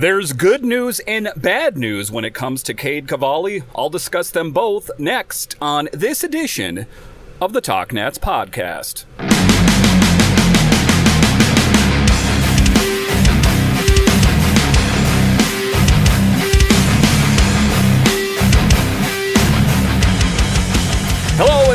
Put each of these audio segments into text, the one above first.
There's good news and bad news when it comes to Cade Cavalli. I'll discuss them both next on this edition of the Talk Nats podcast.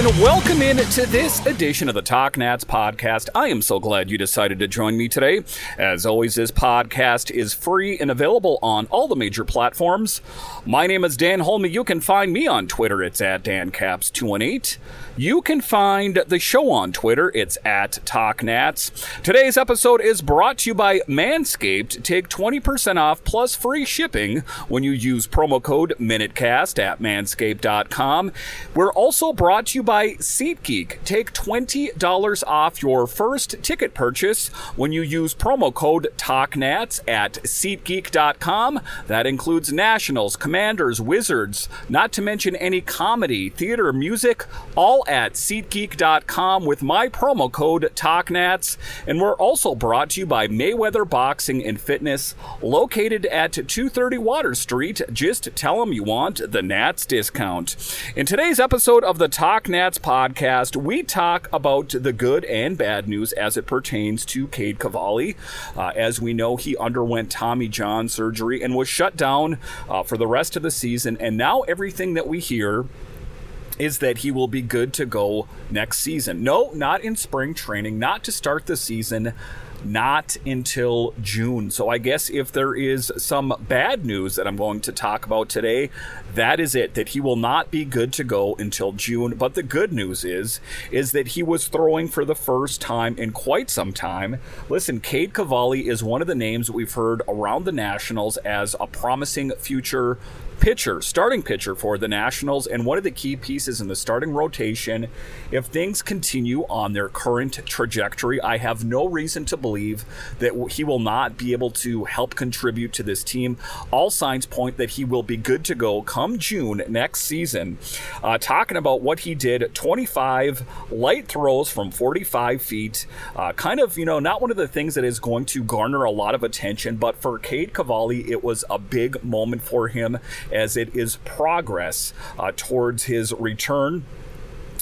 And welcome in to this edition of the Talk Nats podcast. I am so glad you decided to join me today. As always, this podcast is free and available on all the major platforms. My name is Dan Holme. You can find me on Twitter. It's at DanCaps218. You can find the show on Twitter. It's at TalkNats. Today's episode is brought to you by Manscaped. Take 20% off plus free shipping when you use promo code MinuteCast at manscaped.com. We're also brought to you by SeatGeek. Take $20 off your first ticket purchase when you use promo code TalkNats at SeatGeek.com. That includes Nationals, Commanders, Wizards, not to mention any comedy, theater, music, all at SeatGeek.com with my promo code TalkNats. And we're also brought to you by Mayweather Boxing and Fitness, located at 230 Water Street. Just tell them you want the Nats discount. In today's episode of the Talk Nats podcast, we talk about the good and bad news as it pertains to Cade Cavalli. Uh, as we know, he underwent Tommy John surgery and was shut down uh, for the rest of the season. And now everything that we hear is that he will be good to go next season. No, not in spring training, not to start the season, not until June. So I guess if there is some bad news that I'm going to talk about today, that is it that he will not be good to go until June. But the good news is is that he was throwing for the first time in quite some time. Listen, Cade Cavalli is one of the names we've heard around the Nationals as a promising future pitcher, starting pitcher for the Nationals, and one of the key pieces in the starting rotation. If things continue on their current trajectory, I have no reason to believe that he will not be able to help contribute to this team. All signs point that he will be good to go come June next season. Uh, talking about what he did 25 light throws from 45 feet. Uh, kind of, you know, not one of the things that is going to garner a lot of attention, but for Cade Cavalli, it was a big moment for him as it is progress uh, towards his return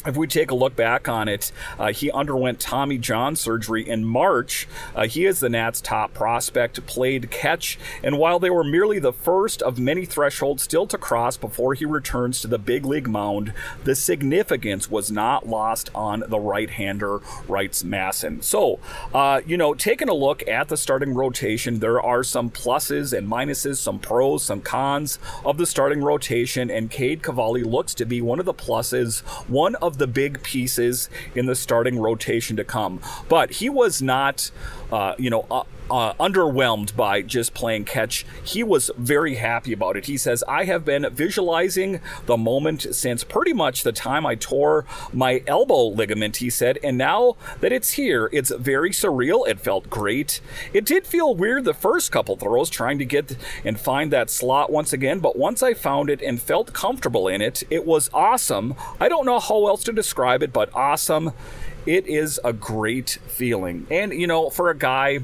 if we take a look back on it, uh, he underwent Tommy John surgery in March. Uh, he is the Nats' top prospect, played catch, and while they were merely the first of many thresholds still to cross before he returns to the big league mound, the significance was not lost on the right hander, writes MASN. So, uh, you know, taking a look at the starting rotation, there are some pluses and minuses, some pros, some cons of the starting rotation, and Cade Cavalli looks to be one of the pluses, one of of the big pieces in the starting rotation to come. But he was not, uh, you know, uh, uh, underwhelmed by just playing catch. He was very happy about it. He says, I have been visualizing the moment since pretty much the time I tore my elbow ligament, he said, and now that it's here, it's very surreal. It felt great. It did feel weird the first couple throws trying to get and find that slot once again, but once I found it and felt comfortable in it, it was awesome. I don't know how else to describe it, but awesome. It is a great feeling. And, you know, for a guy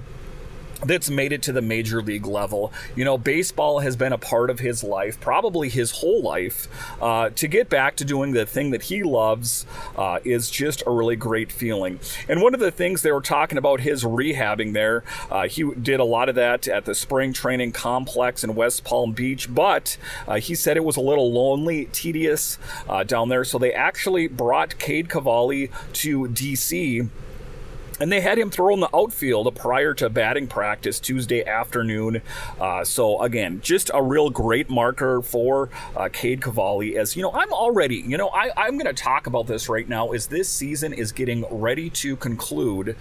that's made it to the major league level. You know, baseball has been a part of his life, probably his whole life. Uh, to get back to doing the thing that he loves uh, is just a really great feeling. And one of the things they were talking about his rehabbing there, uh, he did a lot of that at the spring training complex in West Palm Beach, but uh, he said it was a little lonely, tedious uh, down there. So they actually brought Cade Cavalli to DC and they had him throw in the outfield prior to batting practice Tuesday afternoon. Uh, so again, just a real great marker for uh, Cade Cavalli. As you know, I'm already, you know, I, I'm going to talk about this right now. As this season is getting ready to conclude,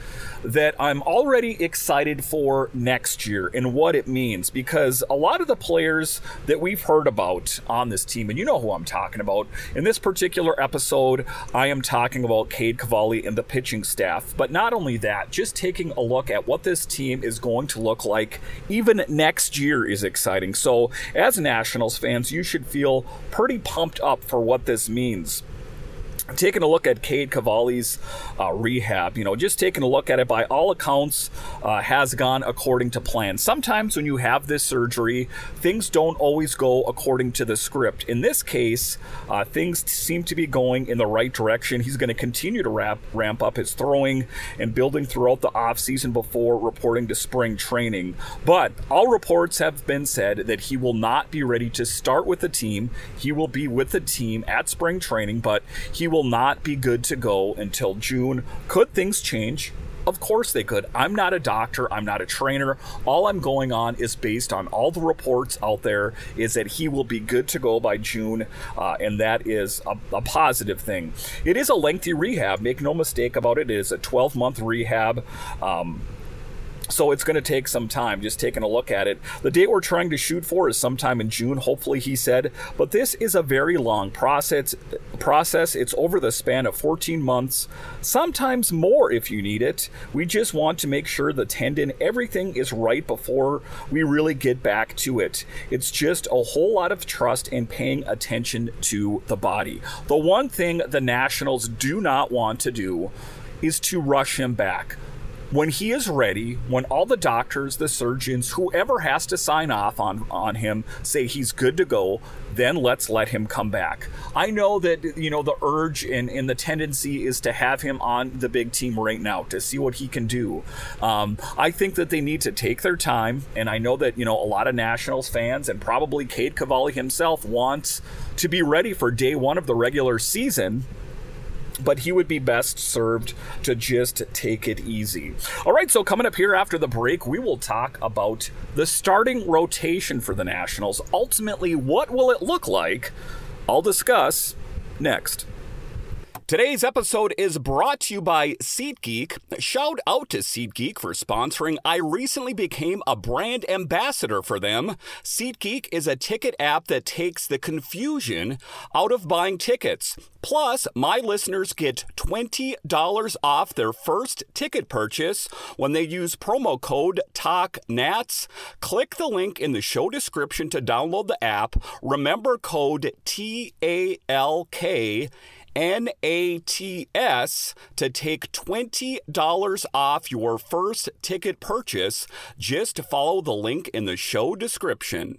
that I'm already excited for next year and what it means because a lot of the players that we've heard about on this team, and you know who I'm talking about. In this particular episode, I am talking about Cade Cavalli and the pitching staff, but not only only that, just taking a look at what this team is going to look like even next year is exciting. So, as Nationals fans, you should feel pretty pumped up for what this means. Taking a look at Cade Cavalli's uh, rehab, you know, just taking a look at it by all accounts uh, has gone according to plan. Sometimes when you have this surgery, things don't always go according to the script. In this case, uh, things seem to be going in the right direction. He's going to continue to ramp, ramp up his throwing and building throughout the offseason before reporting to spring training. But all reports have been said that he will not be ready to start with the team. He will be with the team at spring training, but he will will not be good to go until June. Could things change? Of course they could. I'm not a doctor. I'm not a trainer. All I'm going on is based on all the reports out there is that he will be good to go by June, uh, and that is a, a, positive thing. It is a lengthy rehab. Make no mistake about it. It is a 12 month rehab. Um, so it's going to take some time just taking a look at it. The date we're trying to shoot for is sometime in June, hopefully, he said. But this is a very long process. Process. It's over the span of 14 months, sometimes more if you need it. We just want to make sure the tendon, everything is right before we really get back to it. It's just a whole lot of trust and paying attention to the body. The one thing the Nationals do not want to do is to rush him back when he is ready, when all the doctors, the surgeons, whoever has to sign off on, on him say he's good to go, then let's let him come back. I know that, you know, the urge and, and the tendency is to have him on the big team right now to see what he can do. Um, I think that they need to take their time, and I know that, you know, a lot of Nationals fans and probably Cade Cavalli himself wants to be ready for day one of the regular season but he would be best served to just take it easy. All right, so coming up here after the break, we will talk about the starting rotation for the Nationals. Ultimately, what will it look like? I'll discuss next. Today's episode is brought to you by SeatGeek. Shout out to SeatGeek for sponsoring. I recently became a brand ambassador for them. SeatGeek is a ticket app that takes the confusion out of buying tickets. Plus, my listeners get $20 off their first ticket purchase when they use promo code TALKNATS. Click the link in the show description to download the app. Remember code T A L K NATS to take $20 off your first ticket purchase. Just follow the link in the show description.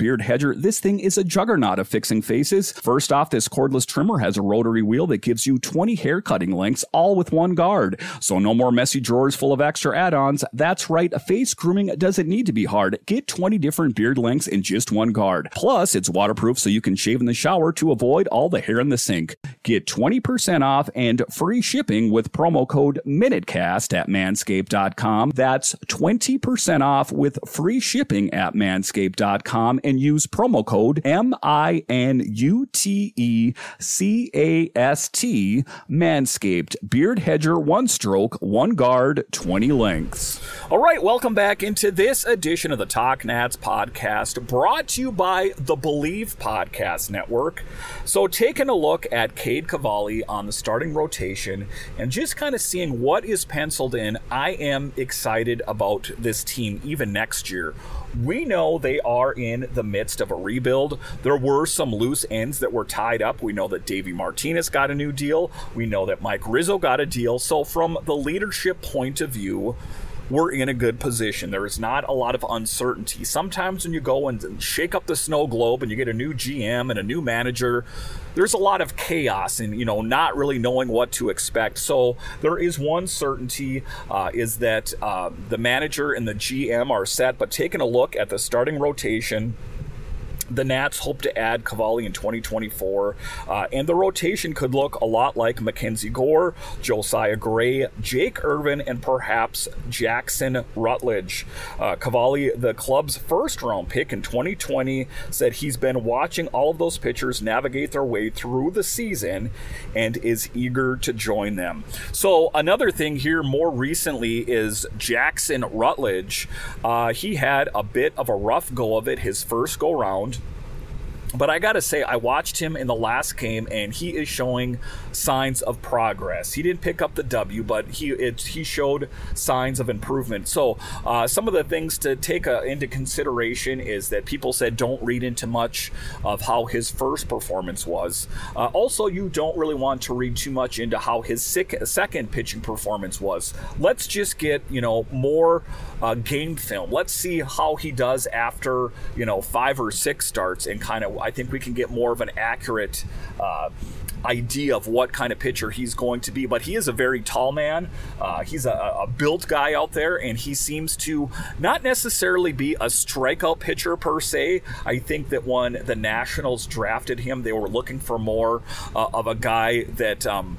beard hedger, this thing is a juggernaut of fixing faces. First off, this cordless trimmer has a rotary wheel that gives you 20 hair cutting lengths, all with one guard. So no more messy drawers full of extra add-ons. That's right, face grooming doesn't need to be hard. Get 20 different beard lengths in just one guard. Plus, it's waterproof so you can shave in the shower to avoid all the hair in the sink. Get 20% off and free shipping with promo code MINUTECAST at manscaped.com. That's 20% off with free shipping at manscaped.com and use promo code M I N U T E C A S T Manscaped Beard Hedger one stroke, one guard, 20 lengths. All right, welcome back into this edition of the Talk Nats podcast brought to you by the Believe Podcast Network. So, taking a look at Cade Cavalli on the starting rotation and just kind of seeing what is penciled in, I am excited about this team even next year. We know they are in the midst of a rebuild. There were some loose ends that were tied up. We know that Davey Martinez got a new deal. We know that Mike Rizzo got a deal. So, from the leadership point of view, we're in a good position. There is not a lot of uncertainty. Sometimes when you go and shake up the snow globe and you get a new GM and a new manager, there's a lot of chaos and you know not really knowing what to expect. So there is one certainty uh, is that uh, the manager and the GM are set, but taking a look at the starting rotation the Nats hope to add Cavalli in 2024, uh, and the rotation could look a lot like Mackenzie Gore, Josiah Gray, Jake Irvin, and perhaps Jackson Rutledge. Uh, Cavalli, the club's first round pick in 2020, said he's been watching all of those pitchers navigate their way through the season and is eager to join them. So, another thing here more recently is Jackson Rutledge. Uh, he had a bit of a rough go of it his first go round but I got to say, I watched him in the last game, and he is showing signs of progress. He didn't pick up the W, but he it, he showed signs of improvement. So uh, some of the things to take uh, into consideration is that people said don't read into much of how his first performance was. Uh, also, you don't really want to read too much into how his sick, second pitching performance was. Let's just get you know more uh, game film. Let's see how he does after you know five or six starts, and kind of I think we can get more of an accurate uh, idea of what kind of pitcher he's going to be. But he is a very tall man. Uh, he's a, a, built guy out there, and he seems to not necessarily be a strikeout pitcher per se. I think that when the Nationals drafted him, they were looking for more uh, of a guy that. Um,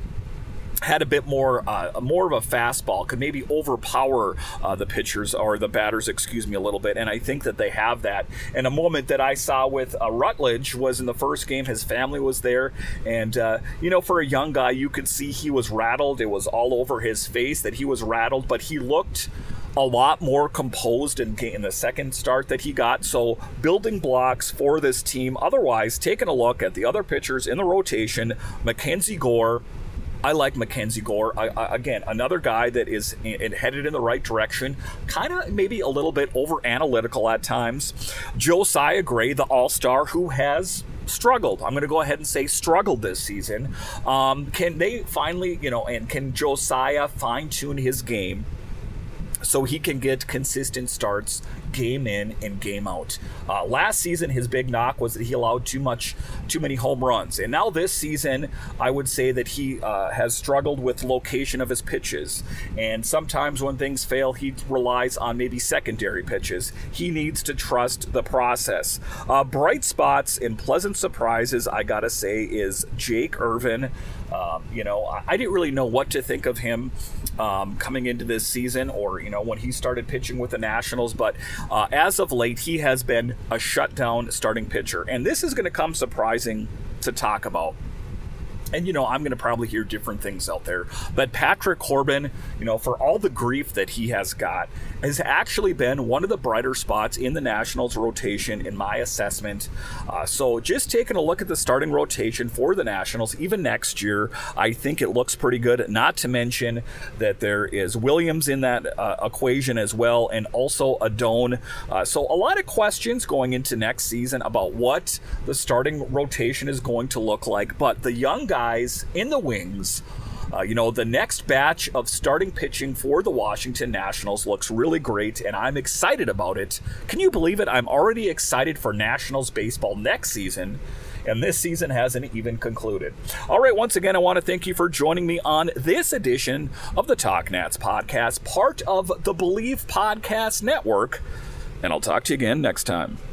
had a bit more uh, more of a fastball could maybe overpower uh, the pitchers or the batters excuse me a little bit and i think that they have that and a moment that i saw with uh, rutledge was in the first game his family was there and uh, you know for a young guy you could see he was rattled it was all over his face that he was rattled but he looked a lot more composed in, in, the second start that he got. So, building blocks for this team. Otherwise, taking a look at the other pitchers in the rotation Mackenzie Gore, I like Mackenzie Gore. I, I, again, another guy that is in, headed in the right direction, kind of maybe a little bit over analytical at times. Josiah Gray, the all star, who has struggled. I'm going to go ahead and say struggled this season. Um, can they finally, you know, and can Josiah fine tune his game? so he can get consistent starts game in and game out. Uh, last season, his big knock was that he allowed too much, too many home runs, and now this season, I would say that he uh, has struggled with location of his pitches. And sometimes when things fail, he relies on maybe secondary pitches. He needs to trust the process. Uh, bright spots and pleasant surprises, I gotta say, is Jake Irvin. Um, you know, I, didn't really know what to think of him um, coming into this season, or you know when he started pitching with the Nationals. But uh, as of late, he has been a shutdown starting pitcher, and this is going to come surprising to talk about and you know i'm going to probably hear different things out there but patrick corbin you know for all the grief that he has got has actually been one of the brighter spots in the nationals rotation in my assessment. Uh, so just taking a look at the starting rotation for the nationals even next year i think it looks pretty good not to mention that there is williams in that uh, equation as well and also adon uh, so a lot of questions going into next season about what the starting rotation is going to look like but the young guy guys in the wings. Uh, you know, the next batch of starting pitching for the Washington Nationals looks really great, and I'm excited about it. Can you believe it? I'm already excited for Nationals baseball next season and this season hasn't even concluded. All right, once again, I want to thank you for joining me on this edition of the Talk Nats podcast, part of the Believe Podcast Network, and I'll talk to you again next time.